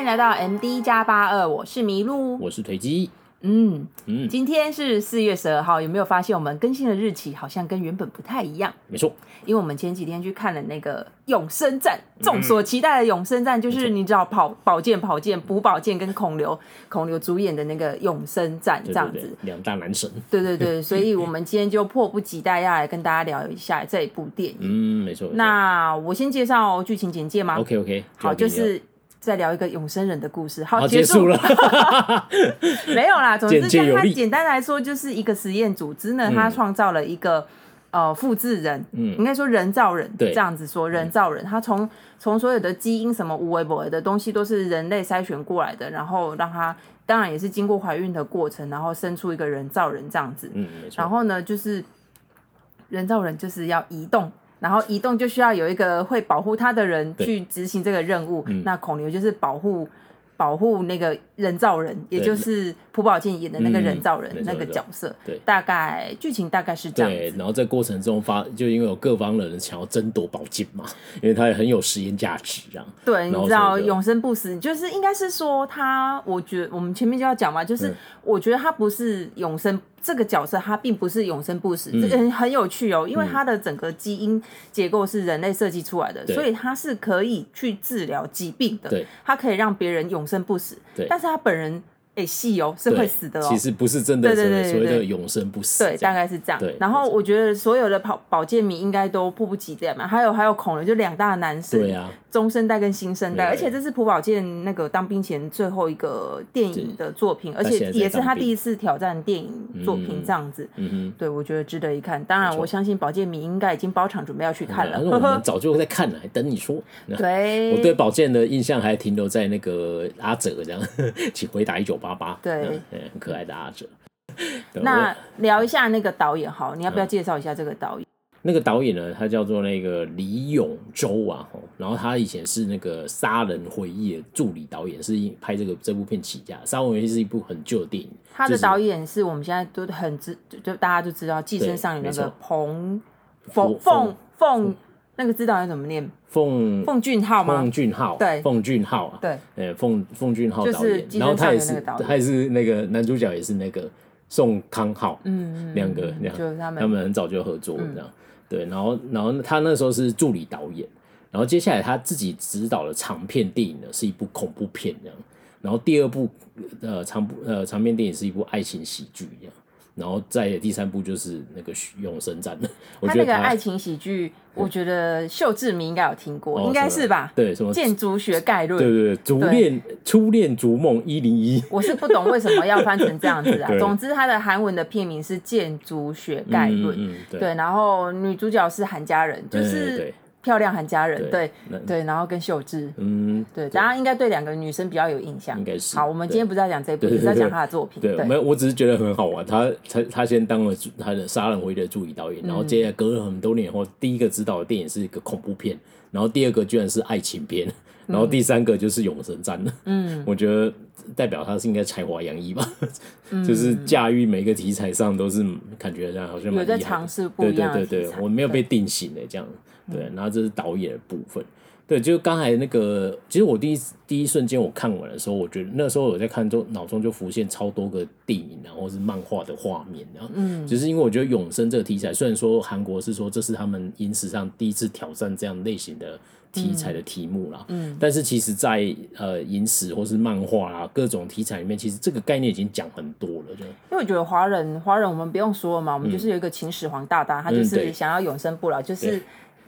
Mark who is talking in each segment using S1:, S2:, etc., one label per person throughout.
S1: 迎来到 MD 加八二，我是麋鹿，
S2: 我是腿鸡。
S1: 嗯嗯，今天是四月十二号，有没有发现我们更新的日期好像跟原本不太一样？
S2: 没错，
S1: 因为我们前几天去看了那个《永生战》，众所期待的《永生战》，就是你知道跑宝剑、跑剑、补宝剑跟孔刘、孔刘主演的那个《永生战》这样子，
S2: 两大男神。
S1: 对对对，所以我们今天就迫不及待要来跟大家聊一下这一部电影。
S2: 嗯，没错。
S1: 那我先介绍剧情简介吗
S2: ？OK OK，
S1: 好，就是。再聊一个永生人的故事，好，
S2: 好结束。了，
S1: 没有啦。总之，就它简单来说，就是一个实验组织呢，它创造了一个呃复制人，嗯，应该说人造人，对，这样子说人造人，他从从所有的基因什么无微不微的东西都是人类筛选过来的，然后让它当然也是经过怀孕的过程，然后生出一个人造人这样子，嗯。然后呢，就是人造人就是要移动。然后移动就需要有一个会保护他的人去执行这个任务。嗯、那孔刘就是保护保护那个人造人，也就是朴宝剑演的那个人造人那个角色。嗯、对，大概剧情大概是这样。对，
S2: 然后在过程中发，就因为有各方的人想要争夺宝剑嘛，因为他也很有实验价值，这样。
S1: 对，你知道永生不死，就是应该是说他，我觉得我们前面就要讲嘛，就是我觉得他不是永生。这个角色他并不是永生不死，这个很很有趣哦，因为他的整个基因结构是人类设计出来的，所以他是可以去治疗疾病的，他可以让别人永生不死，但是他本人。哎，戏哦，是会死的哦。
S2: 其实不是真的，对对对，所谓的永生不死。
S1: 对，大概是这样。然后我觉得所有的保保健迷应该都迫不及待嘛。还有还有孔刘，就两大男神。对啊。中生代跟新生代，而且这是朴宝剑那个当兵前最后一个电影的作品，而且也是他第一次挑战电影作品这样子。嗯哼。对，我觉得值得一看。当然，我相信保健迷应该已经包场准备要去看了。
S2: 我们 早就在看了，还等你说。
S1: 对。
S2: 我对宝剑的印象还停留在那个阿哲这样，请回答一九八八。
S1: 对。
S2: 很可爱的阿哲。
S1: 那聊一下那个导演好，你要不要介绍一下这个导演？
S2: 那个导演呢，他叫做那个李永洲啊，然后他以前是那个《杀人回忆》的助理导演，是拍这个这部片起家。《杀人回忆》是一部很旧的电影。
S1: 他的导演是我们现在都很知，就大家都知道《寄生上流》那个彭凤凤凤，那个知道要怎么念？
S2: 奉
S1: 奉俊昊吗？
S2: 奉俊昊，
S1: 对，
S2: 奉俊昊啊，
S1: 对，
S2: 呃，奉奉俊昊导演，然后他也是，他也是那个男主角，也是那个宋康昊，嗯，两个两个，他们他们很早就合作这样。对，然后，然后他那时候是助理导演，然后接下来他自己执导的长片电影呢，是一部恐怖片这样，然后第二部呃长呃长片电影是一部爱情喜剧这样，然后再第三部就是那个永生战。我觉得他，
S1: 那个爱情喜剧，我觉得秀智迷应该有听过，嗯、应该是吧？
S2: 对，什么
S1: 建筑学概论？
S2: 对对对，逐恋初恋逐梦一零一。
S1: 我是不懂为什么要翻成这样子啊。对总之，它的韩文的片名是《建筑学概论》。对，然后女主角是韩家人，就是。漂亮韩家人，对对，然后跟秀智，嗯，对，大家应该对两个女生比较有印象，应该是。好，我们今天不是要讲这部，是要讲他的作品。对，
S2: 没有，我只是觉得很好玩。他他他先当了他的杀人回忆的助理导演，然后接下来隔了很多年后，第一个执导的电影是一个恐怖片，然后第二个居然是爱情片，然后第三个就是永生战了。嗯，我觉得代表他是应该才华洋溢吧，就是驾驭每个题材上都是感觉上，好像
S1: 有在尝试不一样。对对对对，
S2: 我没有被定型的这样。对，然后这是导演的部分。对，就刚才那个，其实我第一第一瞬间我看完的时候，我觉得那时候我在看中脑中就浮现超多个电影，然后是漫画的画面，然后嗯，只是因为我觉得永生这个题材，虽然说韩国是说这是他们影史上第一次挑战这样类型的题材的题目啦，嗯，但是其实在呃影史或是漫画啊各种题材里面，其实这个概念已经讲很多了，就。因
S1: 为我觉得华人华人我们不用说了嘛，我们就是有一个秦始皇大大，他就是想要永生不老，就是。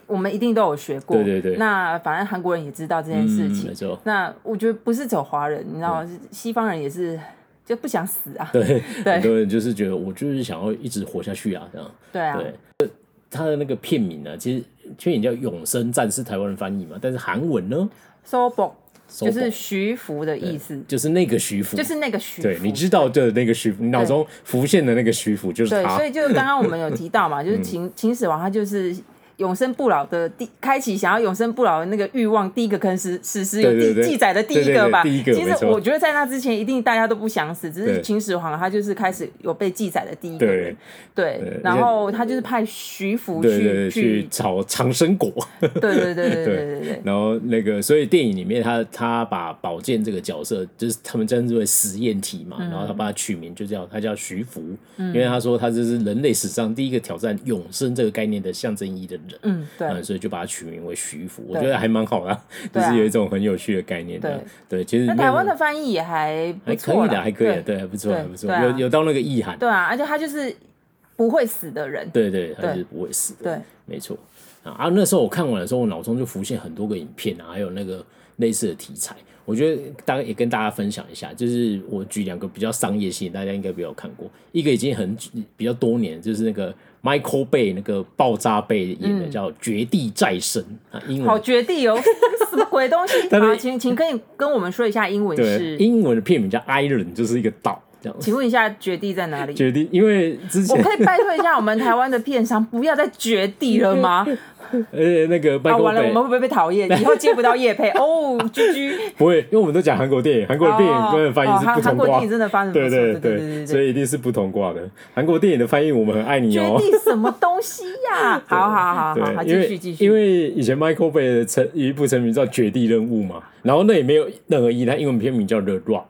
S1: 我们一定都有学过，对对对。那反正韩国人也知道这件事情，没错。那我觉得不是走华人，你知道吗？西方人也是就不想死啊。对
S2: 对，很多人就是觉得我就是想要一直活下去啊，这样。
S1: 对啊。
S2: 对，他的那个片名呢，其实片名叫《永生战》，是台湾人翻译嘛，但是韩文呢
S1: ，Sobok 就是徐福的意思，
S2: 就是那个徐福，
S1: 就是那个徐福。
S2: 对，你知道的那个徐福，你脑中浮现的那个徐福就是他。
S1: 对，所以就是刚刚我们有提到嘛，就是秦 秦始皇他就是。永生不老的第开启想要永生不老的那个欲望，第一个可能是史实有记记载的第一个吧。
S2: 对对对，第一个。
S1: 其实我觉得在那之前，一定大家都不想死，只是秦始皇他就是开始有被记载的第一个人。对，对，然后他就是派徐福去
S2: 去找长生果。
S1: 对对对对对对对，
S2: 然后那个，所以电影里面他他把宝剑这个角色，就是他们称之为实验体嘛，嗯、然后他把它取名就叫他叫徐福，嗯、因为他说他这是人类史上第一个挑战永生这个概念的象征意义的人。嗯，对。嗯，所以就把它取名为徐福，我觉得还蛮好的，啊，就是有一种很有趣的概念。对，对，其实
S1: 那台湾的翻译也还
S2: 还可以的，还可以的，对，还不错，还不错，有有到那个意涵。
S1: 对啊，而且他就是不会死的人。
S2: 对对，他就是不会死的。对，没错。啊，那时候我看完的时候，我脑中就浮现很多个影片啊，还有那个类似的题材。我觉得大概也跟大家分享一下，就是我举两个比较商业性，大家应该比较看过。一个已经很比较多年，就是那个 Michael Bay 那个爆炸贝演的叫《绝地再生》啊，英文
S1: 好绝地哦，什么鬼东西？好，请请可以跟我们说一下英文是？
S2: 英文的片名叫 Island，就是一个岛。
S1: 请问一下，绝地在哪里？
S2: 绝地，因为之前
S1: 我可以拜托一下我们台湾的片商，不要再绝地了吗？
S2: 呃，那个
S1: 啊，完了，我们会不会被讨厌？以后接不到叶配哦居居。
S2: 不会，因为我们都讲韩国电影，韩国的电影跟的翻译是不同挂。韩
S1: 国电影真的翻译
S2: 对对对，所以一定是不同挂的。韩国电影的翻译，我们很爱你哦。
S1: 绝地什么东西呀？好好好好，继续继续。
S2: 因为以前 Michael Bay 的成有一部成名叫《绝地任务》嘛，然后那也没有任何意义，它英文片名叫《The Rock》。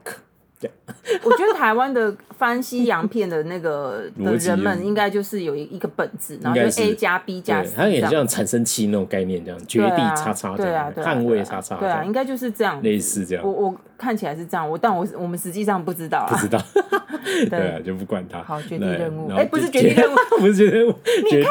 S1: 我觉得台湾的翻西洋片的那个 的人们，应该就是有一一个本质，然后就 A 加 B 加 C，
S2: 它也像产生器那种概念这样，绝地叉叉这样，捍卫叉叉，
S1: 对啊，应该就是这样，
S2: 类似这样。
S1: 我我看起来是这样，我但我我们实际上不知道，
S2: 不知道，对啊，就不管他。
S1: 好，绝地任务，哎，不是绝地任务，
S2: 不是绝地任务，绝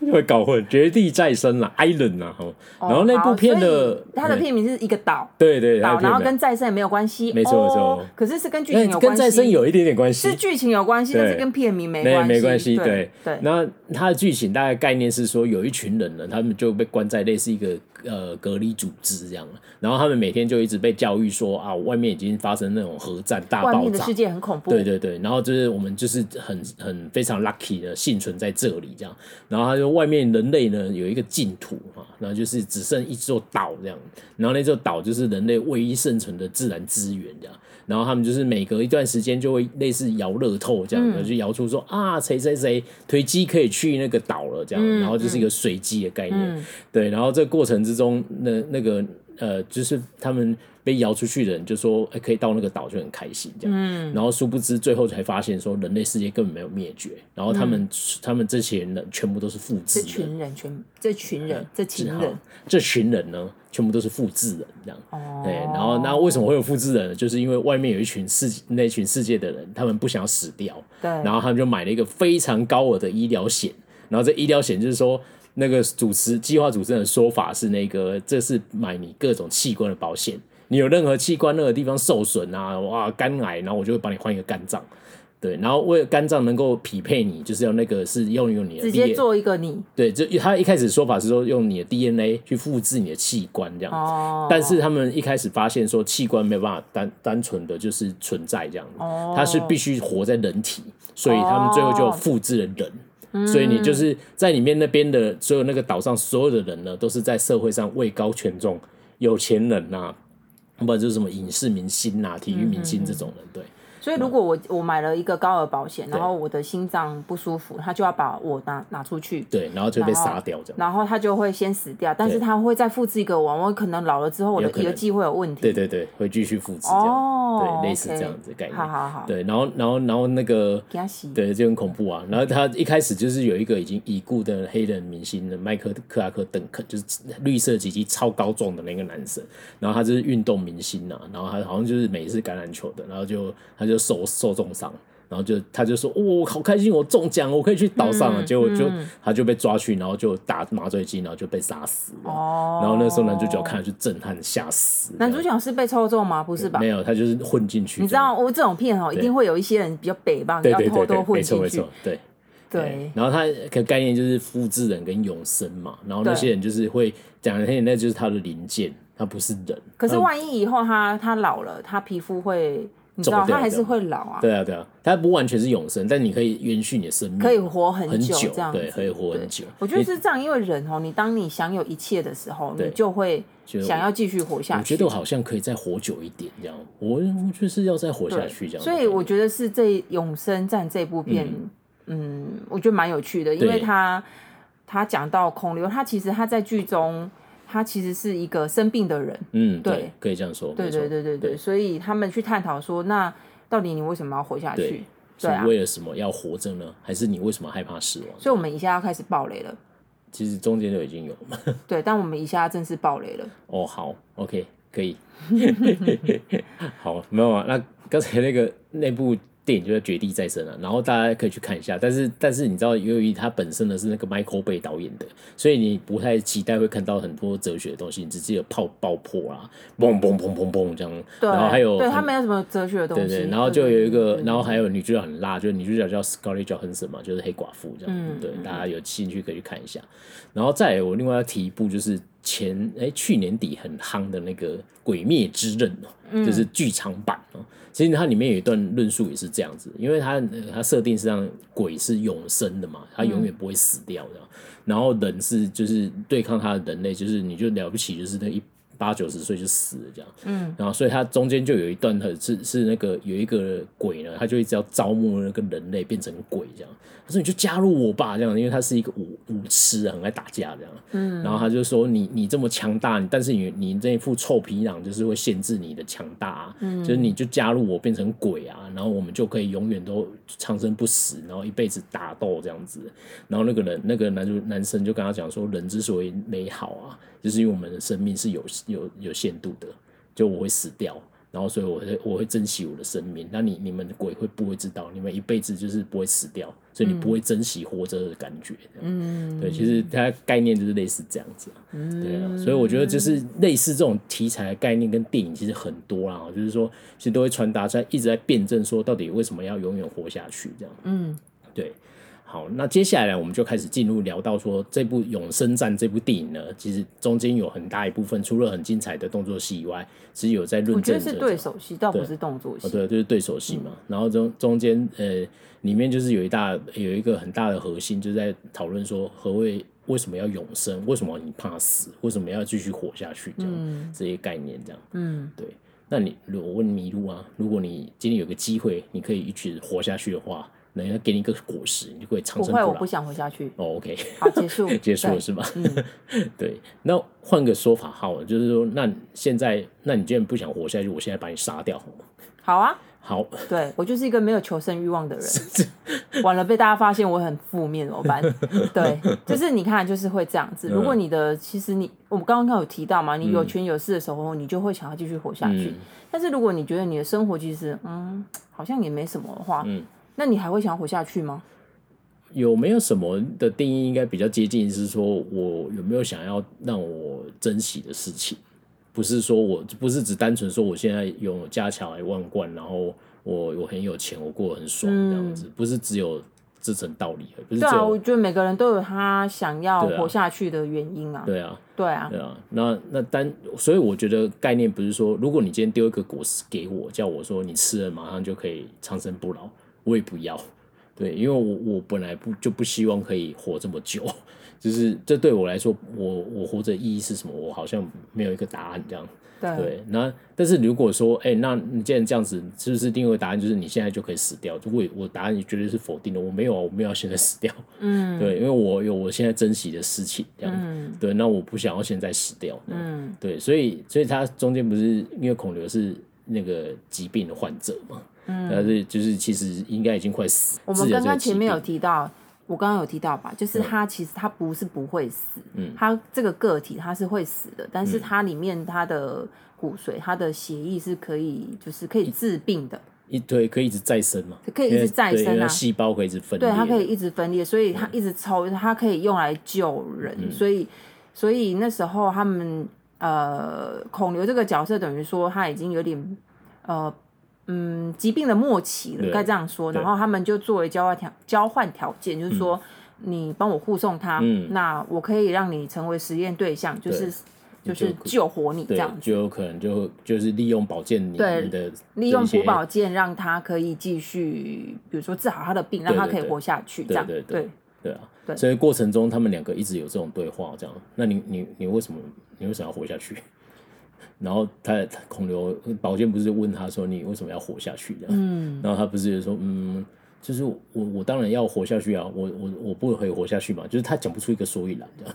S2: 地会搞混，绝地再生啦，Island 啦，然后那部片的
S1: 它的片名是一个岛，
S2: 对对，
S1: 岛，然后跟再生也没有关系，
S2: 没错没错，
S1: 可是是跟剧情有关系，
S2: 跟再生有一点点关系，
S1: 是剧情有关系，但是跟片名没关系，
S2: 没关系，对对。然后它的剧情大概概念是说，有一群人呢，他们就被关在类似一个。呃，隔离组织这样，然后他们每天就一直被教育说啊，外面已经发生那种核战大爆炸，外面
S1: 的世界很恐怖。
S2: 对对对，然后就是我们就是很很非常 lucky 的幸存在这里这样，然后他就外面人类呢有一个净土啊，然后就是只剩一座岛这样，然后那座岛就是人类唯一生存的自然资源这样。然后他们就是每隔一段时间就会类似摇乐透这样，嗯、就摇出说啊谁谁谁推机可以去那个岛了这样，嗯、然后就是一个随机的概念，嗯、对。然后这个过程之中，那那个呃，就是他们被摇出去的人就说，哎，可以到那个岛就很开心这样。嗯、然后殊不知最后才发现说，人类世界根本没有灭绝，然后他们、嗯、他们这些人全部都是复制。这
S1: 群人全这群人这群人
S2: 这群人呢？全部都是复制人，这样，哦、对，然后那为什么会有复制人呢？就是因为外面有一群世那群世界的人，他们不想要死掉，对，然后他们就买了一个非常高额的医疗险，然后这医疗险就是说，那个主持计划主持人的说法是，那个这是买你各种器官的保险，你有任何器官那个地方受损啊，哇，肝癌，然后我就会帮你换一个肝脏。对，然后为了肝脏能够匹配你，就是要那个是用用你的 DNA, 直接
S1: 做一个你。
S2: 对，就他一开始说法是说用你的 DNA 去复制你的器官这样子，哦、但是他们一开始发现说器官没有办法单单纯的就是存在这样子，哦、它是必须活在人体，所以他们最后就复制了人。哦、所以你就是在里面那边的所有那个岛上所有的人呢，都是在社会上位高权重、有钱人呐、啊，不然就是什么影视明星呐、啊、体育明星这种人，对。
S1: 所以，如果我我买了一个高额保险，然后我的心脏不舒服，他就要把我拿拿出去，
S2: 对，然后就被杀掉这样，
S1: 然后他就会先死掉，但是他会再复制一个我，我可能老了之后我的邮寄会有问题，
S2: 对对对，会继续复制这样，对，类似这样子概念，
S1: 好好好，
S2: 对，然后然后然后那个，对，就很恐怖啊，然后他一开始就是有一个已经已故的黑人明星的麦克克拉克邓肯，就是绿色鸡鸡超高壮的那个男生，然后他就是运动明星呐，然后他好像就是美式橄榄球的，然后就他就受受重伤，然后就他就说，哦，好开心，我中奖，我可以去岛上了。结果就他就被抓去，然后就打麻醉剂，然后就被杀死。哦，然后那时候男主角看了就震撼，吓死。
S1: 男主角是被抽中吗？不是吧？
S2: 没有，他就是混进去。
S1: 你知道，我这种片哦，一定会有一些人比较北吧，要偷偷混进去。没错没错，对
S2: 对。然后他的概念就是复制人跟永生嘛，然后那些人就是会讲的，那就是他的零件，他不是人。
S1: 可是万一以后他他老了，他皮肤会。你知道它还是会老啊。
S2: 对啊，对啊，它不完全是永生，但你可以延续你的生命，
S1: 可以活很久，
S2: 对，可以活很久。
S1: 我觉得是这样，因为人哦，你当你享有一切的时候，你就会想要继续活下去。
S2: 我觉得我好像可以再活久一点，这样，我我就是要再活下去这样。
S1: 所以我觉得是这《永生战》这部片，嗯，嗯，我觉得蛮有趣的，因为他他讲到孔刘，他其实他在剧中。他其实是一个生病的人，
S2: 嗯，对，可以这样说，
S1: 对对对对对，所以他们去探讨说，那到底你为什么要活下去？
S2: 对啊，为了什么要活着呢？还是你为什么害怕死亡？
S1: 所以，我们一下要开始爆雷了。
S2: 其实中间就已经有了，
S1: 对，但我们一下正式爆雷了。
S2: 哦，好，OK，可以，好，没有啊，那刚才那个那部。电影就叫《绝地再生》了，然后大家可以去看一下。但是，但是你知道，由于它本身呢是那个 Michael Bay 导演的，所以你不太期待会看到很多哲学的东西，你只记得炮爆破啊，嘣嘣嘣嘣嘣这样。
S1: 对，
S2: 然后还有，
S1: 对他没有什么哲学的东西。
S2: 对对，然后就有一个，然后还有女主角很辣，就是女主角叫 Scarlett Johansson 嘛，就是黑寡妇这样。嗯，对，大家有兴趣可以去看一下。然后再来我另外要提一部，就是前哎去年底很夯的那个《鬼灭之刃》哦，就是剧场版哦。其实它里面有一段论述也是这样子，因为它它设定是让鬼是永生的嘛，它永远不会死掉的，然后人是就是对抗它的人类，就是你就了不起，就是那一。八九十岁就死了这样，嗯，然后所以它中间就有一段很是是那个有一个鬼呢，他就一直要招募那个人类变成鬼这样，他说你就加入我吧这样，因为他是一个武武痴啊，很爱打架这样，嗯，然后他就说你你这么强大，但是你你这一副臭皮囊就是会限制你的强大啊，嗯，就是你就加入我变成鬼啊，然后我们就可以永远都长生不死，然后一辈子打斗这样子，然后那个人那个男就男生就跟他讲说，人之所以美好啊。就是因为我们的生命是有有有限度的，就我会死掉，然后所以我会我会珍惜我的生命。那你你们的鬼会不会知道？你们一辈子就是不会死掉，所以你不会珍惜活着的感觉。嗯，对，其实它概念就是类似这样子。嗯，对啊，所以我觉得就是类似这种题材的概念跟电影其实很多啦，就是说其实都会传达在一直在辩证说到底为什么要永远活下去这样。嗯，对。好，那接下来我们就开始进入聊到说这部《永生战》这部电影呢，其实中间有很大一部分，除了很精彩的动作戏以外，其实有在论证。我觉得
S1: 是对手戏，倒不是动作戏。
S2: 对，就是对手戏嘛。嗯、然后中中间呃，里面就是有一大有一个很大的核心，就是在讨论说何谓为什么要永生？为什么你怕死？为什么要继续活下去？这样、嗯、这些概念这样。嗯，对。那你我问麋鹿啊，如果你今天有个机会，你可以一直活下去的话。人家给你一个果实，你就会长生不
S1: 会，我不想活下去。
S2: 哦，OK，
S1: 好，结束，
S2: 结束了是吧？嗯、对。那换个说法，好了，就是说，那现在，那你既然不想活下去，我现在把你杀掉，好吗？
S1: 好啊。
S2: 好。
S1: 对，我就是一个没有求生欲望的人。完了，被大家发现我很负面，怎么办？对，就是你看，就是会这样子。如果你的，其实你，我们刚刚有提到嘛，你有权有势的时候，你就会想要继续活下去。嗯、但是如果你觉得你的生活其实，嗯，好像也没什么的话，嗯。那你还会想要活下去吗？
S2: 有没有什么的定义应该比较接近？是说我有没有想要让我珍惜的事情？不是说我不是只单纯说我现在有家财万贯，然后我我很有钱，我过得很爽这样子，嗯、不是只有这层道理。不是对啊，
S1: 我觉得每个人都有他想要活下去的原因啊。
S2: 对啊，
S1: 对啊，
S2: 对啊。那那单所以我觉得概念不是说，如果你今天丢一个果实给我，叫我说你吃了马上就可以长生不老。我也不要，对，因为我我本来不就不希望可以活这么久，就是这对我来说，我我活着意义是什么？我好像没有一个答案这样。对，对，那但是如果说，哎、欸，那你既然这样子，是不是定位答案就是你现在就可以死掉？如果我答案你绝对是否定的，我没有啊，我没有要现在死掉。嗯，对，因为我有我现在珍惜的事情，这样。嗯，对，那我不想要现在死掉。嗯，对，所以所以他中间不是因为孔刘是那个疾病的患者嘛？嗯，但是就是其实应该已经快死。
S1: 我们刚刚前面有提到，我刚刚有提到吧，就是他其实他不是不会死，嗯，他这个个体他是会死的，但是它里面他的骨髓、他的血液是可以，就是可以治病的。
S2: 一对可以一直再生嘛？
S1: 可以一直再生啊，
S2: 细胞可以一直分裂。
S1: 对，它可以一直分裂，所以它一直抽，它可以用来救人。嗯、所以，所以那时候他们呃，孔刘这个角色等于说他已经有点呃。嗯，疾病的末期了，该这样说。然后他们就作为交换条交换条件，就是说，你帮我护送他，嗯，那我可以让你成为实验对象，就是就是救活你这样子，
S2: 就有可能就就是利用宝剑你的
S1: 利用补宝剑让他可以继续，比如说治好他的病，让他可以活下去，这样。
S2: 对
S1: 对。
S2: 对啊。对。所以过程中他们两个一直有这种对话，这样。那你你你为什么你为什么要活下去？然后他孔刘宝剑不是问他说你为什么要活下去这样？嗯，然后他不是说嗯。就是我，我当然要活下去啊！我我我不可以活下去嘛？就是他讲不出一个所以然的。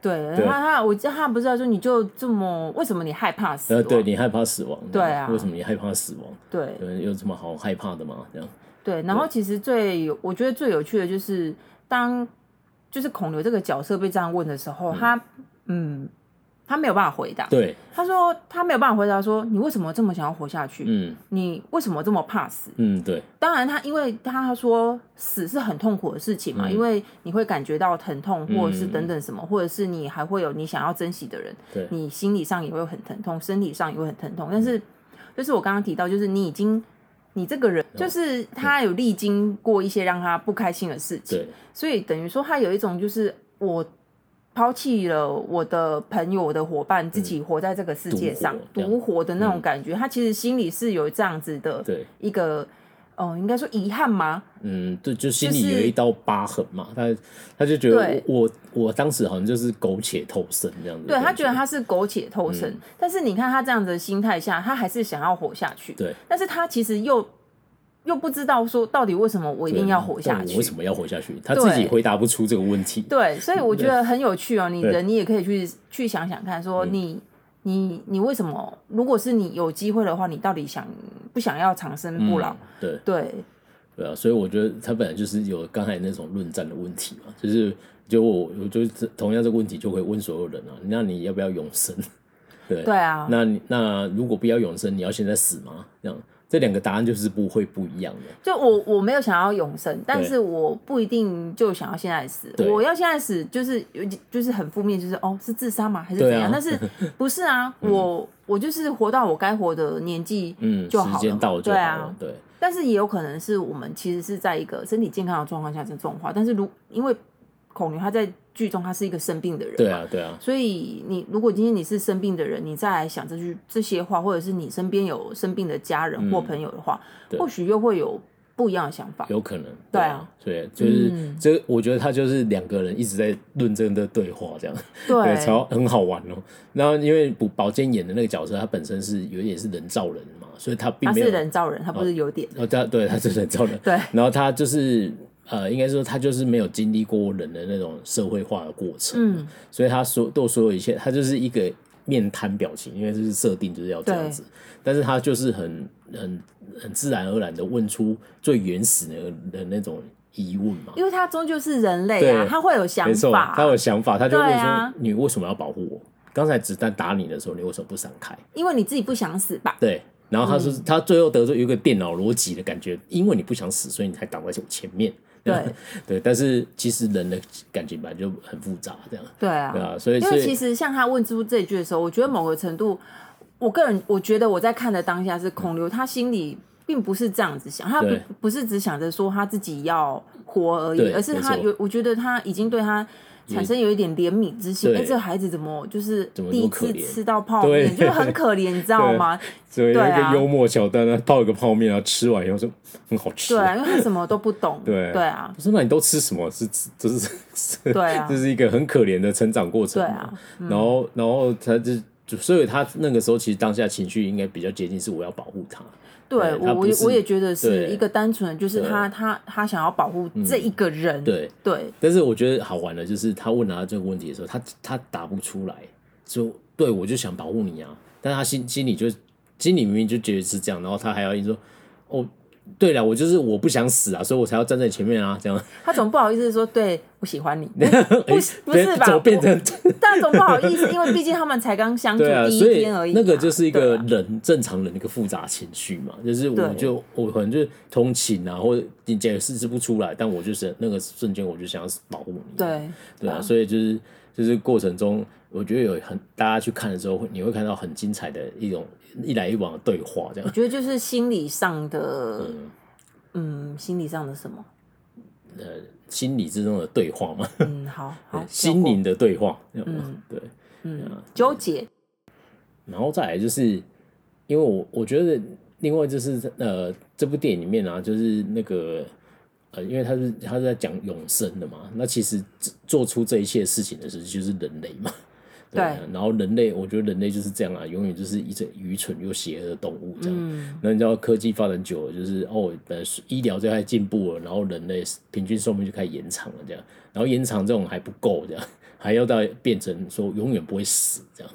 S1: 对，他他我他不知道说你就这么为什么你害怕死亡？
S2: 呃，对你害怕死亡？
S1: 对啊，
S2: 为什么你害怕死亡？
S1: 对，
S2: 有什么好害怕的吗？这样。
S1: 对，然后其实最有我觉得最有趣的就是当就是孔刘这个角色被这样问的时候，他嗯。他没有办法回答。
S2: 对，
S1: 他说他没有办法回答，说你为什么这么想要活下去？嗯，你为什么这么怕死？
S2: 嗯，对。
S1: 当然，他因为他说死是很痛苦的事情嘛，嗯、因为你会感觉到疼痛，或者是等等什么，嗯、或者是你还会有你想要珍惜的人，对，你心理上也会很疼痛，身体上也会很疼痛。但是，就是我刚刚提到，就是你已经你这个人，就是他有历经过一些让他不开心的事情，所以等于说他有一种就是我。抛弃了我的朋友、我的伙伴，自己活在这个世界上，独、嗯、活的那种感觉。嗯、他其实心里是有这样子的，一个，哦、呃，应该说遗憾吗？
S2: 嗯，对，就心里有一道疤痕嘛。就是、他他就觉得我我，我当时好像就是苟且偷生这样子。
S1: 对，他觉得他是苟且偷生，嗯、但是你看他这样子的心态下，他还是想要活下去。
S2: 对，
S1: 但是他其实又。又不知道说到底为什么我一定要活下去？
S2: 为什么要活下去？他自己回答不出这个问题。
S1: 对，所以我觉得很有趣哦。你人你也可以去去想想看，说你你你为什么？如果是你有机会的话，你到底想不想要长生不老？
S2: 对
S1: 对
S2: 对啊！所以我觉得他本来就是有刚才那种论战的问题嘛，就是就我我就同样这个问题就可以问所有人啊。那你要不要永生？对
S1: 对啊。
S2: 那那如果不要永生，你要现在死吗？这样。这两个答案就是不会不一样的。
S1: 就我我没有想要永生，但是我不一定就想要现在死。我要现在死，就是有就是很负面，就是哦是自杀吗？还是怎样？啊、但是不是啊？嗯、我我就是活到我该活的年纪，嗯，就好了。时间到就好了。对啊，对。但是也有可能是我们其实是在一个身体健康的状况下这种话，但是如因为孔刘他在。剧中他是一个生病的人，
S2: 对啊，对啊。
S1: 所以你如果今天你是生病的人，你再来想这句这些话，或者是你身边有生病的家人或朋友的话，嗯、或许又会有不一样的想法。
S2: 有可能，
S1: 对啊，
S2: 对，就是、嗯、这，我觉得他就是两个人一直在论证的对话，这样对，很好玩哦。然后因为宝剑演的那个角色，他本身是有点是人造人嘛，所以他并没有
S1: 他是人造人，他不是有点
S2: 哦，他对他是人造人，
S1: 对。
S2: 然后他就是。呃，应该说他就是没有经历过人的那种社会化的过程，嗯，所以他所都所有一切，他就是一个面瘫表情，因为这是设定就是要这样子，但是他就是很很很自然而然的问出最原始的的那种疑问嘛，
S1: 因为他终究是人类啊，他会有想法，
S2: 他有想法，他就问说、啊、你为什么要保护我？刚才子弹打你的时候，你为什么不闪开？
S1: 因为你自己不想死吧？
S2: 对。然后他说，嗯、他最后得出一个电脑逻辑的感觉，因为你不想死，所以你才挡在我前面。对 对，但是其实人的感情本来就很复杂，这样
S1: 对啊，
S2: 对啊，所以
S1: 因为其实像他问出这一句的时候，我觉得某个程度，我个人我觉得我在看的当下是孔刘，他心里并不是这样子想，他不不是只想着说他自己要活而已，而是他有，我觉得他已经对他。产生有一点怜悯之心，哎，这个孩子怎么就是第一次吃到泡面，就很可怜，你知道吗？
S2: 对啊，幽默小丹呢，泡一个泡面，然后吃完以后说很好吃。
S1: 对啊，因为他什么都不懂。
S2: 对
S1: 对啊，
S2: 不是，那你都吃什么？是这是 对啊，这是一个很可怜的成长过程。对啊，然后然后他就所以他那个时候其实当下情绪应该比较接近是我要保护他。
S1: 对我，我我也觉得是一个单纯，就是他他他想要保护这一个人。对对。
S2: 但是我觉得好玩的，就是他问他这个问题的时候，他他答不出来，就对我就想保护你啊，但他心心里就心里明明就觉得是这样，然后他还要一说哦。对了，我就是我不想死啊，所以我才要站在前面啊，这样。
S1: 他总不好意思说，对，我喜欢你，不不是吧？
S2: 变成，
S1: 但总不好意思，因为毕竟他们才刚相处第一天而已。
S2: 那个就是一个人正常人的一个复杂情绪嘛，就是我就我可能就同情啊，或者你解释不出来，但我就是那个瞬间，我就想要保护你。
S1: 对
S2: 对啊，所以就是就是过程中，我觉得有很大家去看的时候，你会看到很精彩的一种。一来一往的对话，这样
S1: 我觉得就是心理上的，嗯，嗯，心理上的什么？
S2: 呃，心理之中的对话嘛。
S1: 嗯，好好，
S2: 心灵的对话。嗯，对，
S1: 嗯，纠结。
S2: 然后再来就是，因为我我觉得另外就是呃，这部电影里面啊，就是那个呃，因为他是他是在讲永生的嘛，那其实做出这一切事情的是就是人类嘛。对，然后人类，我觉得人类就是这样啊，永远就是一只愚蠢又邪恶的动物这样。嗯、那你知道科技发展久了，就是哦，呃，医疗就开始进步了，然后人类平均寿命就开始延长了这样。然后延长这种还不够这样，还要到变成说永远不会死这样，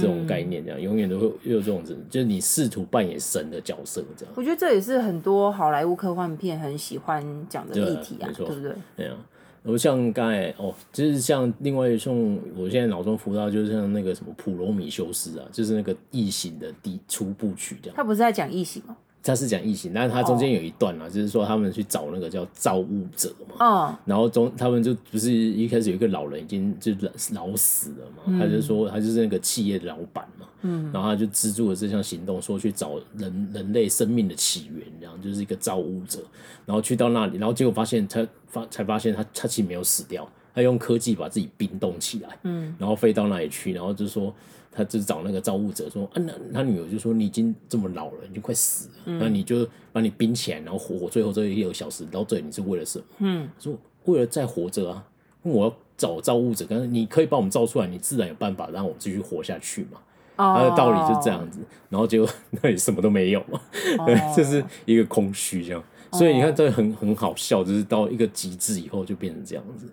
S2: 这种概念这样，永远都会有这种就是你试图扮演神的角色这样。
S1: 我觉得这也是很多好莱坞科幻片很喜欢讲的议题啊，对，对不对？
S2: 对啊。然后像刚才哦，就是像另外一种我现在脑中浮到，就是像那个什么《普罗米修斯》啊，就是那个异形的第初步曲这样。
S1: 他不是在讲异形吗？
S2: 他是讲异形，但是他中间有一段啊，oh. 就是说他们去找那个叫造物者嘛。Oh. 然后中他们就不是一开始有一个老人已经就老死了嘛，嗯、他就说他就是那个企业的老板嘛。嗯。然后他就资助了这项行动，说去找人人类生命的起源，这样就是一个造物者。然后去到那里，然后结果发现他发才发现他他其实没有死掉，他用科技把自己冰冻起来。嗯。然后飞到那里去，然后就说。他就找那个造物者说，啊，那他女儿就说，你已经这么老了，你就快死了，那、嗯、你就把你冰起来，然后活活，最后这一个小时到这里，你是为了什么？嗯，说为了再活着啊，我要找造物者，但是你可以把我们造出来，你自然有办法让我们继续活下去嘛。他的道理就这样子，然后结果那里什么都没有嘛，哦、对，这是一个空虚这样，所以你看这很很好笑，就是到一个极致以后就变成这样子。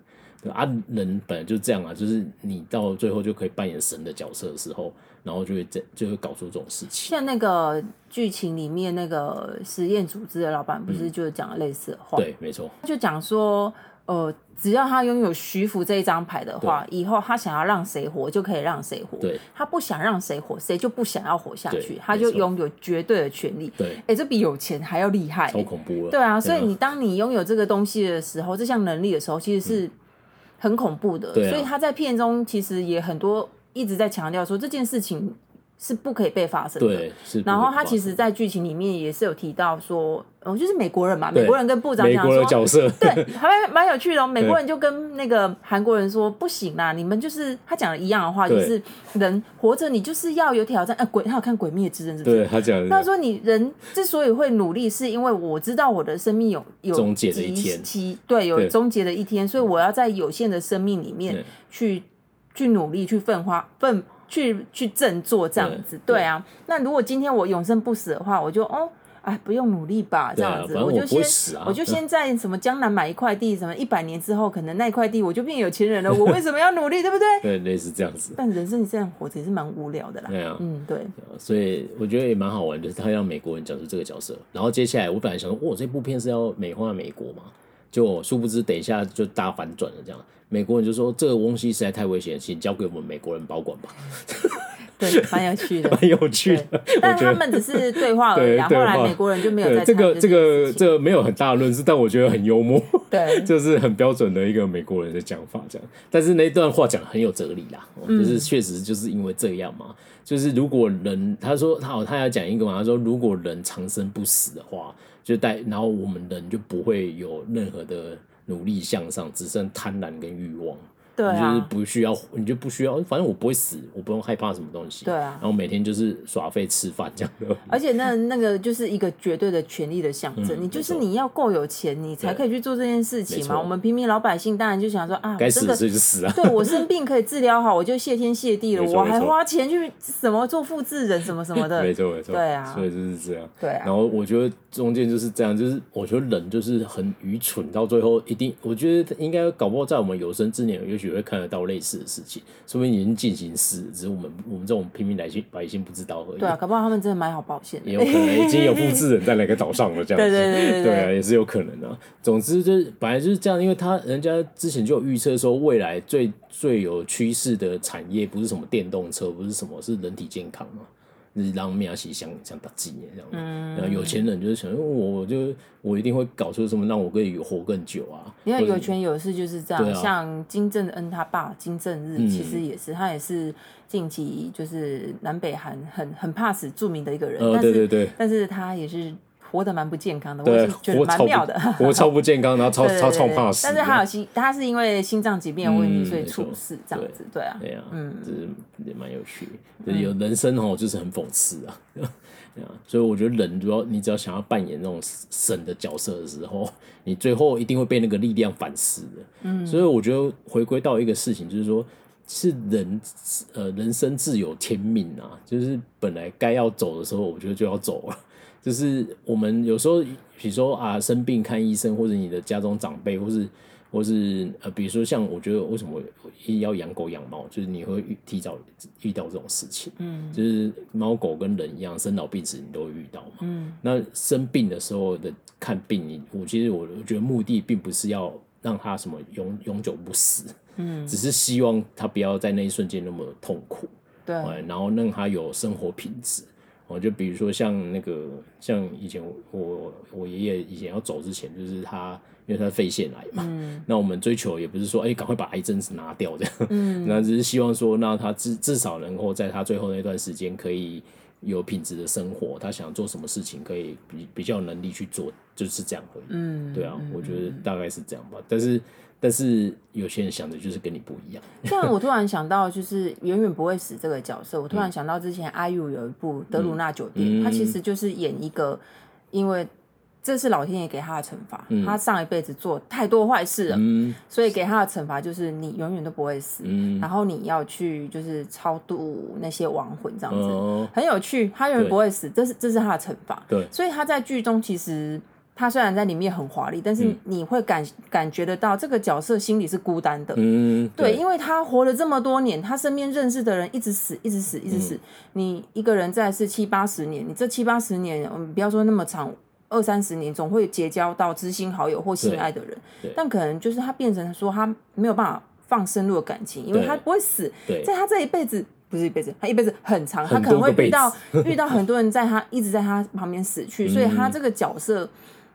S2: 啊，人本来就这样啊，就是你到最后就可以扮演神的角色的时候，然后就会这就会搞出这种事情。
S1: 像那个剧情里面那个实验组织的老板，不是就讲了类似的话？嗯、对，没错。就讲说，呃，只要他拥有徐福这一张牌的话，以后他想要让谁活就可以让谁活。对，他不想让谁活，谁就不想要活下去，他就拥有绝对的权利。对，哎、欸，这比有钱还要厉害、欸，
S2: 超恐怖了。
S1: 对啊，所以你当你拥有这个东西的时候，这项能力的时候，其实是。嗯很恐怖的，啊、所以他在片中其实也很多一直在强调说这件事情是不可以被发生的。对，然后他其实，在剧情里面也是有提到说，哦，就是美国人嘛，美国人跟部长讲说，美国的角色，对，还蛮蛮有趣的。美国人就跟那个韩国人说，不行啦，你们就是他讲的一样的话，就是人活着，你就是要有挑战。呃，鬼，他有看《鬼灭之刃》是不是？对，他讲，他说你人之所以会努力，是因为我知道我的生命有有终结的一天，对，有终结的一天，所以我要在有限的生命里面去去努力，去奋发奋。去去振作这样子，对，对啊。那如果今天我永生不死的话，我就哦，哎，不用努力吧，这样子，我，我就先，我就先在什么江南买一块地，什么一百年之后，可能那一块地我就变有钱人了。我为什么要努力，对不对？对，类似这样子。但人生这样活着也是蛮无聊的啦。对啊，嗯，对。
S2: 所以我觉得也蛮好玩的，就是他让美国人讲出这个角色。然后接下来，我本来想说，哇，这部片是要美化美国嘛？就殊不知，等一下就大反转了，这样。美国人就说：“这个东西实在太危险，请交给我们美国人保管吧。”
S1: 对，蛮有趣的，
S2: 蛮有趣的。
S1: 但他们只是对话而已，后来美国人就没有再
S2: 这个这个这个没有很大的论述，但我觉得很幽默。对，就是很标准的一个美国人的讲法，这样。但是那段话讲的很有哲理啦，就是确实就是因为这样嘛。就是如果人，他说他好，他要讲一个嘛，他说如果人长生不死的话，就带然后我们人就不会有任何的。努力向上，只剩贪婪跟欲望。对啊，你就是不需要，你就不需要，反正我不会死，我不用害怕什么东西。对啊，然后每天就是耍废吃饭这样的。
S1: 而且那那个就是一个绝对的权力的象征，你就是你要够有钱，你才可以去做这件事情嘛。我们平民老百姓当然就想说啊，
S2: 该死的就死啊。
S1: 对，我生病可以治疗好，我就谢天谢地了，我还花钱去什么做复制人什么什么的。没错没错，对啊，所以就是这样。对啊，然后我觉得中间就是这样，就是我觉得人就是很愚蠢，到最后一定，我觉得应该搞不好在我们有生之年，也许会看得到类似的事情，说明已经进行式，只是我们我们这种平民百姓百姓不知道而已。对啊，搞不好他们真的买好保险，
S2: 也有可能已经有复制人在那个岛上了，这样子。对对对对，对啊，也是有可能的啊。总之就是本来就是这样，因为他人家之前就有预测说，未来最最有趋势的产业不是什么电动车，不是什么，是人体健康嘛。日让面西想想打几年这样，嗯，然后有钱人就是想，我就我一定会搞出什么让我可以活更久啊。
S1: 因为有权有势就是这样，啊、像金正恩他爸金正日其实也是，嗯、他也是近期就是南北韩很很怕死著名的一个人，哦、但是对对对，但是他也是活得蛮不健康的，对，我是觉得蛮妙的，
S2: 活超不健康，然后超 超超怕死。
S1: 但是他有心，他是因为心脏疾病的问题，所以猝死这样子，对啊，
S2: 对啊，嗯，就是也蛮有趣，就是有人生哦，就是很讽刺 啊。所以我觉得人，主要你只要想要扮演那种神的角色的时候，你最后一定会被那个力量反噬的。嗯，所以我觉得回归到一个事情，就是说，是人呃人生自有天命啊，就是本来该要走的时候，我觉得就要走了。就是我们有时候，比如说啊生病看医生，或者你的家中长辈，或是。或是呃，比如说像我觉得为什么一要养狗养猫，就是你会遇提早遇到这种事情，嗯，就是猫狗跟人一样，生老病死你都会遇到嘛，嗯，那生病的时候的看病，你我其实我我觉得目的并不是要让它什么永永久不死，嗯，只是希望它不要在那一瞬间那么痛苦，对，然后让它有生活品质，我就比如说像那个像以前我我爷爷以前要走之前，就是他。因为他肺腺癌嘛，嗯、那我们追求也不是说，哎、欸，赶快把癌症拿掉这样，嗯、那只是希望说，那他至至少能够在他最后那段时间可以有品质的生活，他想做什么事情可以比比较有能力去做，就是这样而已。嗯，对啊，嗯、我觉得大概是这样吧。但是但是有些人想的就是跟你不一样。
S1: 但我突然想到，就是永远不会死这个角色，我突然想到之前阿 U 有一部《德鲁纳酒店》，嗯，他其实就是演一个因为。这是老天爷给他的惩罚，嗯、他上一辈子做太多坏事了，嗯、所以给他的惩罚就是你永远都不会死，嗯、然后你要去就是超度那些亡魂这样子，哦、很有趣。他永远不会死，对这是这是他的惩罚。对，所以他在剧中其实他虽然在里面很华丽，但是你会感感觉得到这个角色心里是孤单的。嗯，对，对，因为他活了这么多年，他身边认识的人一直死，一直死，一直死。嗯、你一个人在是七八十年，你这七八十年，嗯，不要说那么长。二三十年总会结交到知心好友或心爱的人，但可能就是他变成说他没有办法放深入的感情，因为他不会死，在他这一辈子不是一辈子，他一辈子很长，他可能会遇到 遇到很多人在他一直在他旁边死去，所以他这个角色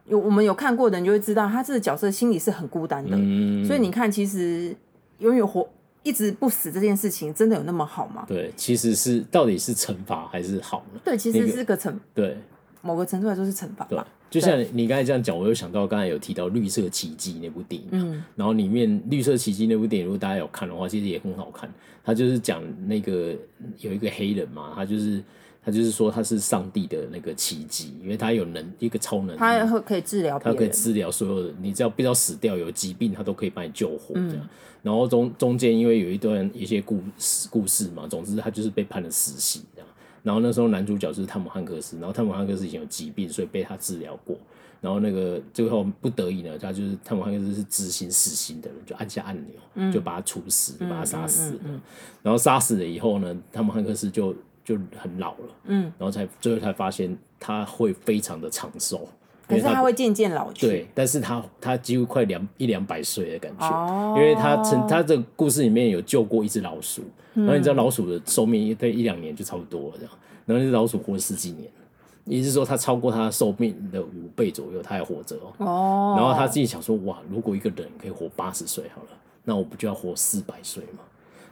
S1: 有我们有看过的人就会知道，他这个角色心里是很孤单的。嗯所以你看，其实永远活一直不死这件事情，真的有那么好吗？
S2: 对，其实是到底是惩罚还是好呢？
S1: 对，其实是个惩
S2: 对。
S1: 某个程度来说是惩罚，
S2: 对，就像你刚才这样讲，我又想到刚才有提到《绿色奇迹》那部电影，嗯，然后里面《绿色奇迹》那部电影，如果大家有看的话，其实也很好看。他就是讲那个有一个黑人嘛，他就是他就是说他是上帝的那个奇迹，因为他有能一个超能力，
S1: 他可以治疗，
S2: 他可以治疗所有的，你只要不要死掉有疾病，他都可以把你救活这样。嗯、然后中中间因为有一段一些故事故事嘛，总之他就是被判了死刑这样。然后那时候男主角就是汤姆汉克斯，然后汤姆汉克斯以前有疾病，所以被他治疗过。然后那个最后不得已呢，他就是汤姆汉克斯是执行死刑的人，就按下按钮，嗯、就把他处死，把他杀死了。嗯嗯嗯、然后杀死了以后呢，汤姆汉克斯就就很老了，嗯，然后才最后才发现他会非常的长寿。
S1: 可是他会渐渐老去，
S2: 对，但是他他几乎快两一两百岁的感觉，哦、因为他曾他这个故事里面有救过一只老鼠，嗯、然后你知道老鼠的寿命在一两年就差不多了这样，然后那只老鼠活了十几年，也就是说他超过他的寿命的五倍左右，他还活着哦，哦然后他自己想说哇，如果一个人可以活八十岁好了，那我不就要活四百岁嘛？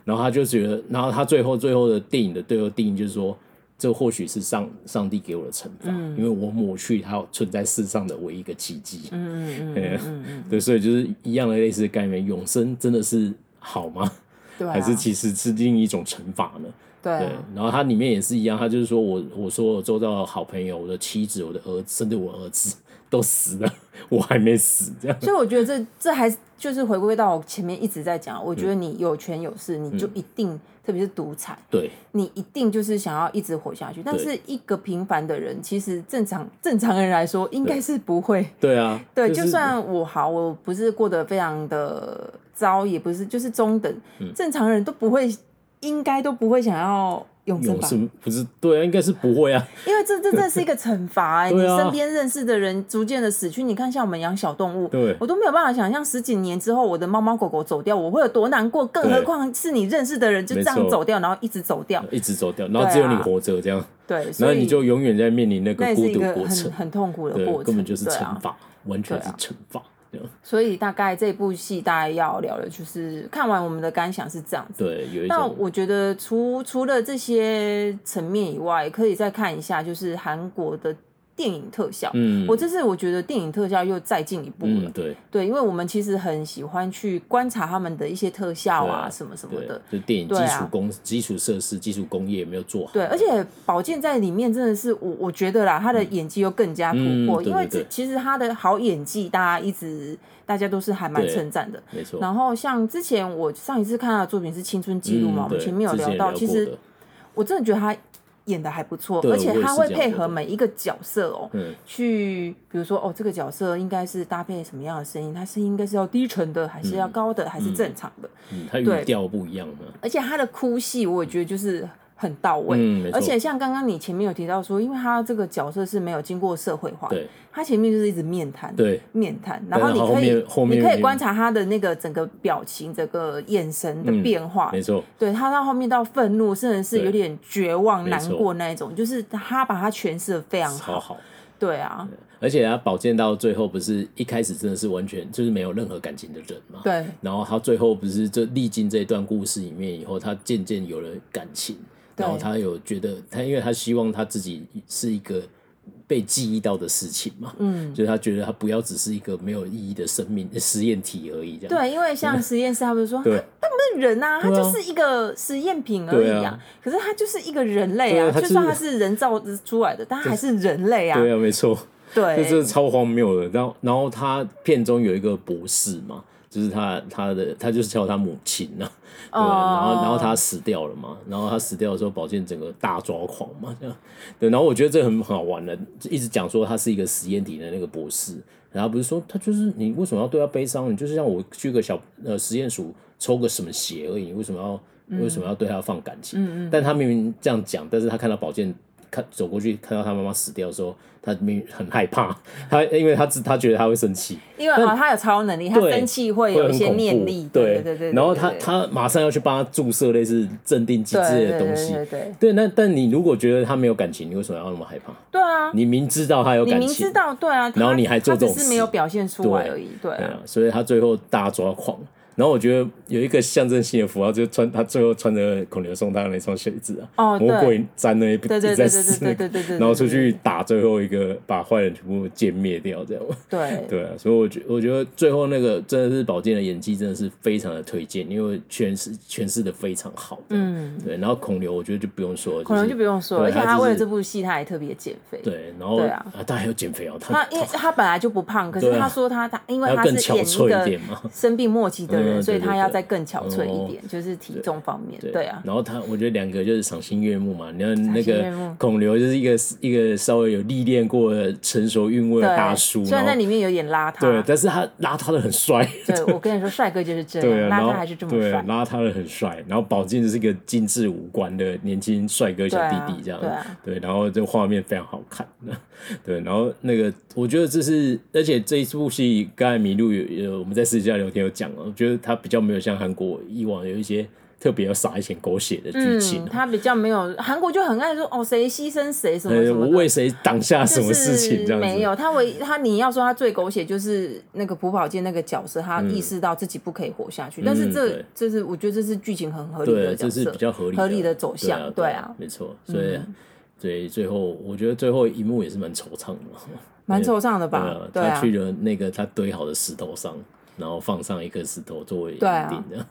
S2: 然后他就觉得，然后他最后最后的电影的最后定义就是说。这或许是上上帝给我的惩罚，嗯、因为我抹去他存在世上的唯一一个奇迹。嗯嗯嗯 对，所以就是一样的类似的概念，永生真的是好吗？对啊、还是其实是另一种惩罚呢？对，啊、对。然后它里面也是一样，他就是说我我说我周遭的好朋友，我的妻子，我的儿子，甚至我儿子都死了，我还没死，这样。
S1: 所以我觉得这这还就是回归到前面一直在讲，我觉得你有权有势，嗯、你就一定。特别是独裁，对，你一定就是想要一直活下去。但是一个平凡的人，其实正常正常人来说，应该是不会。
S2: 对啊，
S1: 对，就算我好，我不是过得非常的糟，也不是就是中等，正常人都不会，应该都不会想要。永生吧？
S2: 不是对啊，应该是不会啊。
S1: 因为这这这是一个惩罚哎，你身边认识的人逐渐的死去，你看像我们养小动物，对，我都没有办法想象十几年之后我的猫猫狗狗走掉，我会有多难过。更何况是你认识的人就这样走掉，然后一直走掉，
S2: 一直走掉，然后只有你活着这样。对，然后你就永远在面临那个孤独过程，
S1: 很痛苦的过程，
S2: 根本就是惩罚，完全是惩罚。
S1: 所以大概这部戏大概要聊的，就是看完我们的感想是这样子。
S2: 对，有一种。
S1: 那我觉得除除了这些层面以外，可以再看一下，就是韩国的电影特效。嗯，我这次我觉得电影特效又再进一步了。嗯、
S2: 对
S1: 对，因为我们其实很喜欢去观察他们的一些特效啊，什么什么的。
S2: 就电影基础工、啊、基础设施、基础工业没有做好。
S1: 对，而且宝剑在里面真的是我我觉得啦，他的演技又更加突破，嗯、因为其实他的好演技，大家一直大家都是还蛮称赞的。
S2: 没错。
S1: 然后像之前我上一次看他的作品是《青春记录》嘛，嗯、我们前面有聊到，其实我真的觉得他。演的还不错，而且他会配合每一个角色哦，去比如说哦，这个角色应该是搭配什么样的声音？他声音应该是要低沉的，还是要高的，还是正常的？
S2: 嗯，他语调不一样嘛。
S1: 而且他的哭戏，我也觉得就是。很到位，嗯、而且像刚刚你前面有提到说，因为他这个角色是没有经过社会化，对，他前面就是一直面谈，
S2: 对，
S1: 面谈，然后你可以你可以观察他的那个整个表情、整个眼神的变化，
S2: 嗯、没错，
S1: 对他到后面到愤怒，甚至是有点绝望、难过那一种，就是他把他诠释的非常好，
S2: 好，
S1: 对啊。
S2: 而且他宝剑到最后不是一开始真的是完全就是没有任何感情的人嘛？
S1: 对。
S2: 然后他最后不是就历经这段故事里面以后，他渐渐有了感情。然后他有觉得他，因为他希望他自己是一个被记忆到的事情嘛，嗯，所以他觉得他不要只是一个没有意义的生命实验体而已，这样。
S1: 对，因为像实验室，他们说，对，他不是人啊，他就是一个实验品而已啊。可是他就是一个人类啊，就算他是人造出来的，但他还是人类啊。
S2: 对啊，没错，
S1: 对，
S2: 这是超荒谬的。然后，然后他片中有一个博士嘛。就是他，他的他就是叫他母亲呐、啊，对，然后然后他死掉了嘛，然后他死掉的时候，宝剑整个大抓狂嘛，这样，对，然后我觉得这很好玩的，一直讲说他是一个实验体的那个博士，然后不是说他就是你为什么要对他悲伤？你就是让我去个小呃实验鼠抽个什么血而已，为什么要、嗯、为什么要对他放感情？嗯嗯，但他明明这样讲，但是他看到宝剑。看走过去，看到他妈妈死掉的时候，他没很害怕。他因为他知他觉得他会生气，
S1: 因为啊，他有超能力，他生气会有一些念力。对对对。
S2: 然后他他马上要去帮他注射类似镇定剂之类的东西。对对对。那但你如果觉得他没有感情，你为什么要那么害怕？
S1: 对啊。
S2: 你明知道他有感情，
S1: 你明知道对啊，
S2: 然后你还做这种事，
S1: 只是没有表现出来而已。对啊。
S2: 所以他最后大抓狂。然后我觉得有一个象征性的符号，就穿他最后穿着孔刘送他的那双鞋子啊，魔鬼粘那一边一直在撕，然后出去打最后一个，把坏人全部歼灭掉，这样。
S1: 对
S2: 对啊，所以我觉我觉得最后那个真的是宝剑的演技真的是非常的推荐，因为诠释诠释的非常好。嗯，对。然后孔刘我觉得就不用说，
S1: 孔刘就不用说，而且他为了这部戏他还特别减肥。
S2: 对，然后对啊，他还有减肥哦。
S1: 他因为他本来就不胖，可是他说他他因为他是演一个生病末期的人。所以他要再更憔悴一点，就是体重方面，对啊。
S2: 然后他，我觉得两个就是赏心悦目嘛。你看那个孔刘就是一个一个稍微有历练过的成熟韵味的大叔，
S1: 虽然在里面有点邋遢，
S2: 对，但是他邋遢的很帅。
S1: 对，我跟你说，帅哥就是这样，邋遢还是这么帅。
S2: 邋遢的很帅。然后宝剑就是一个精致五官的年轻帅哥小弟弟，这样对然后这画面非常好看。对，然后那个我觉得这是，而且这一部戏刚才麋鹿有有我们在私下聊天有讲了，我觉得他比较没有像韩国以往有一些特别要撒一些狗血的剧情，嗯，
S1: 他比较没有，韩国就很爱说哦谁牺牲谁什么什么，
S2: 我为谁挡下什么事情这样子，
S1: 没有他唯他你要说他最狗血就是那个朴宝剑那个角色，他意识到自己不可以活下去，嗯、但是这这、就是我觉得这是剧情很合理的角色，
S2: 这是比较合理
S1: 合理的走向，对啊，对啊
S2: 没错，所以。嗯。对，最后我觉得最后一幕也是蛮惆怅的，
S1: 蛮惆怅的吧？
S2: 对啊，他去了那个他堆好的石头上，然后放上一颗石头作为预定的。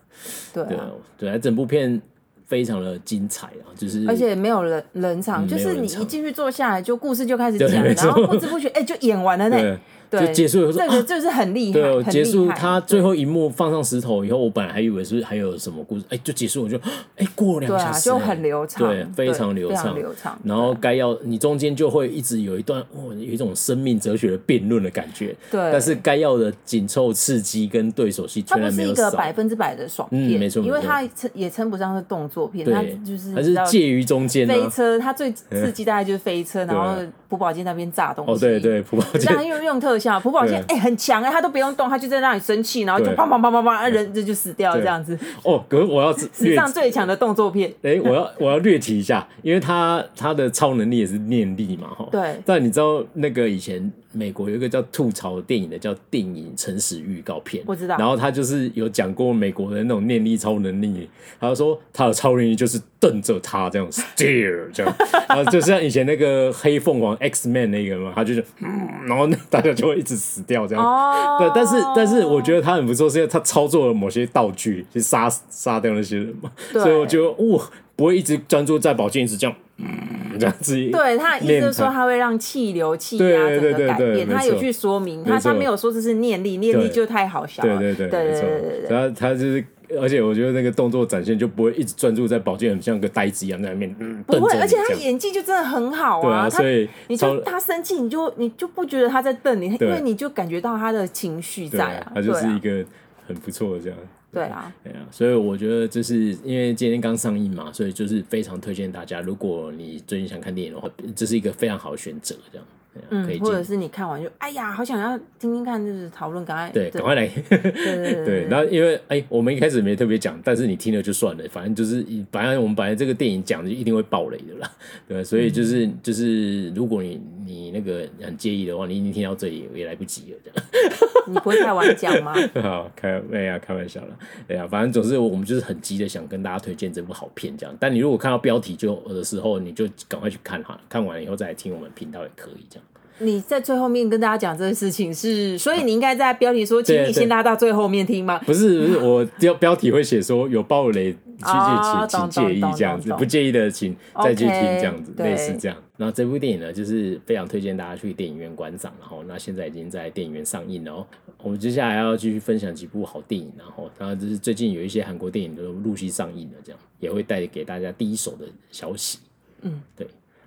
S2: 对啊，对啊，整部片非常的精彩啊，就是
S1: 而且没有人冷场，就是你一进去坐下来，就故事就开始讲，然后不知不觉哎就演完了呢。
S2: 就结束，这
S1: 个就是很厉害。对，
S2: 结束他最后一幕放上石头以后，我本来还以为是还有什么故事，哎，就结束，我就哎过了两个小时，
S1: 就很流畅，
S2: 对，非常流畅，流畅。然后该要你中间就会一直有一段哦，有一种生命哲学的辩论的感觉。对，但是该要的紧凑刺激跟对手戏，它不是一个
S1: 百分之百的爽片，没错，因为它称也称不上是动作片，它就是
S2: 还是介于中间。
S1: 飞车，它最刺激大概就是飞车，然后朴宝剑那边炸东西。
S2: 哦，对对，朴宝剑，
S1: 然用用特效，朴宝剑哎。很强哎，他都不用动，他就在那里生气，然后就砰砰砰砰砰，人这就死掉这样子。
S2: 哦，可是我要
S1: 史上最强的动作片。
S2: 哎，我要我要略提一下，因为他他的超能力也是念力嘛，哈。对。但你知道那个以前美国有一个叫吐槽电影的叫电影诚实预告片，
S1: 我知道。
S2: 然后他就是有讲过美国的那种念力超能力，他说他的超能力就是瞪着他这样 stare 这样，然后就像以前那个黑凤凰 X Man 那个嘛，他就是嗯，然后大家就会一直死掉这样。哦。对，但是但是我觉得他很不错，是因为他操作了某些道具去杀杀掉那些人嘛，所以我觉得哇。不会一直专注在保健室这样，嗯，这样子。
S1: 对，他的意思就是说，他会让气流、气压整个改变。他有去说明，他他没有说这是念力，念力就太好笑了。
S2: 对对对对对对。然后他就是，而且我觉得那个动作展现就不会一直专注在宝剑，很像个呆子一样在那边。
S1: 不会，而且他演技就真的很好啊。
S2: 对啊，所以
S1: 你就他生气，你就你就不觉得他在瞪你，因为你就感觉到他的情绪在啊。
S2: 他就是一个很不错的这样。
S1: 对啊，
S2: 对啊，所以我觉得就是因为今天刚上映嘛，所以就是非常推荐大家，如果你最近想看电影的话，这是一个非常好的选择，这样。
S1: 嗯，或者是你看完就哎呀，好想要听听看，就是讨论，赶快
S2: 对，赶快来，对对对。然后因为哎，我们一开始没特别讲，但是你听了就算了，反正就是本来我们本来这个电影讲就一定会爆雷的啦，对，所以就是就是如果你你那个很介意的话，你已经听到这里也来不及了，这样。
S1: 你不会太晚讲吗？
S2: 好，开哎呀，开玩笑了，哎呀，反正总是我们就是很急的想跟大家推荐这部好片，这样。但你如果看到标题就的时候，你就赶快去看哈，看完以后再来听我们频道也可以，这样。
S1: 你在最后面跟大家讲这个事情是，所以你应该在标题说，请你先拉到最后面听吗？
S2: 不是不是，我标标题会写说有暴雷，请请请介意这样子，不介意的请再去听这样子，类似这样。那这部电影呢，就是非常推荐大家去电影院观赏。然后，那现在已经在电影院上映了哦。我们接下来要继续分享几部好电影，然后，然后就是最近有一些韩国电影都陆续上映了，这样也会带给大家第一手的消息。嗯，对。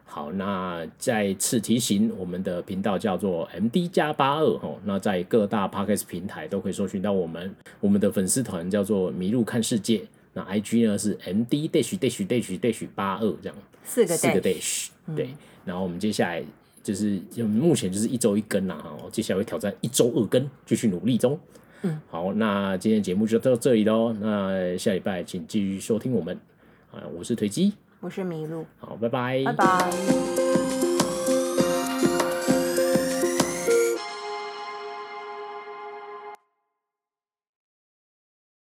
S2: 好，那再次提醒，我们的频道叫做 MD 加八二哈，那在各大 Podcast 平台都可以搜寻到我们。我们的粉丝团叫做迷路看世界，那 IG 呢是 MD dash dash dash dash 八二这样，
S1: 四个
S2: 四个 dash，对。然后我们接下来就是就目前就是一周一更啦哈，接下来会挑战一周二更，继续努力中。嗯，好，那今天节目就到这里喽，那下礼拜请继续收听我们啊，我是推机。
S1: 我是麋鹿，
S2: 好，拜拜，
S1: 拜拜。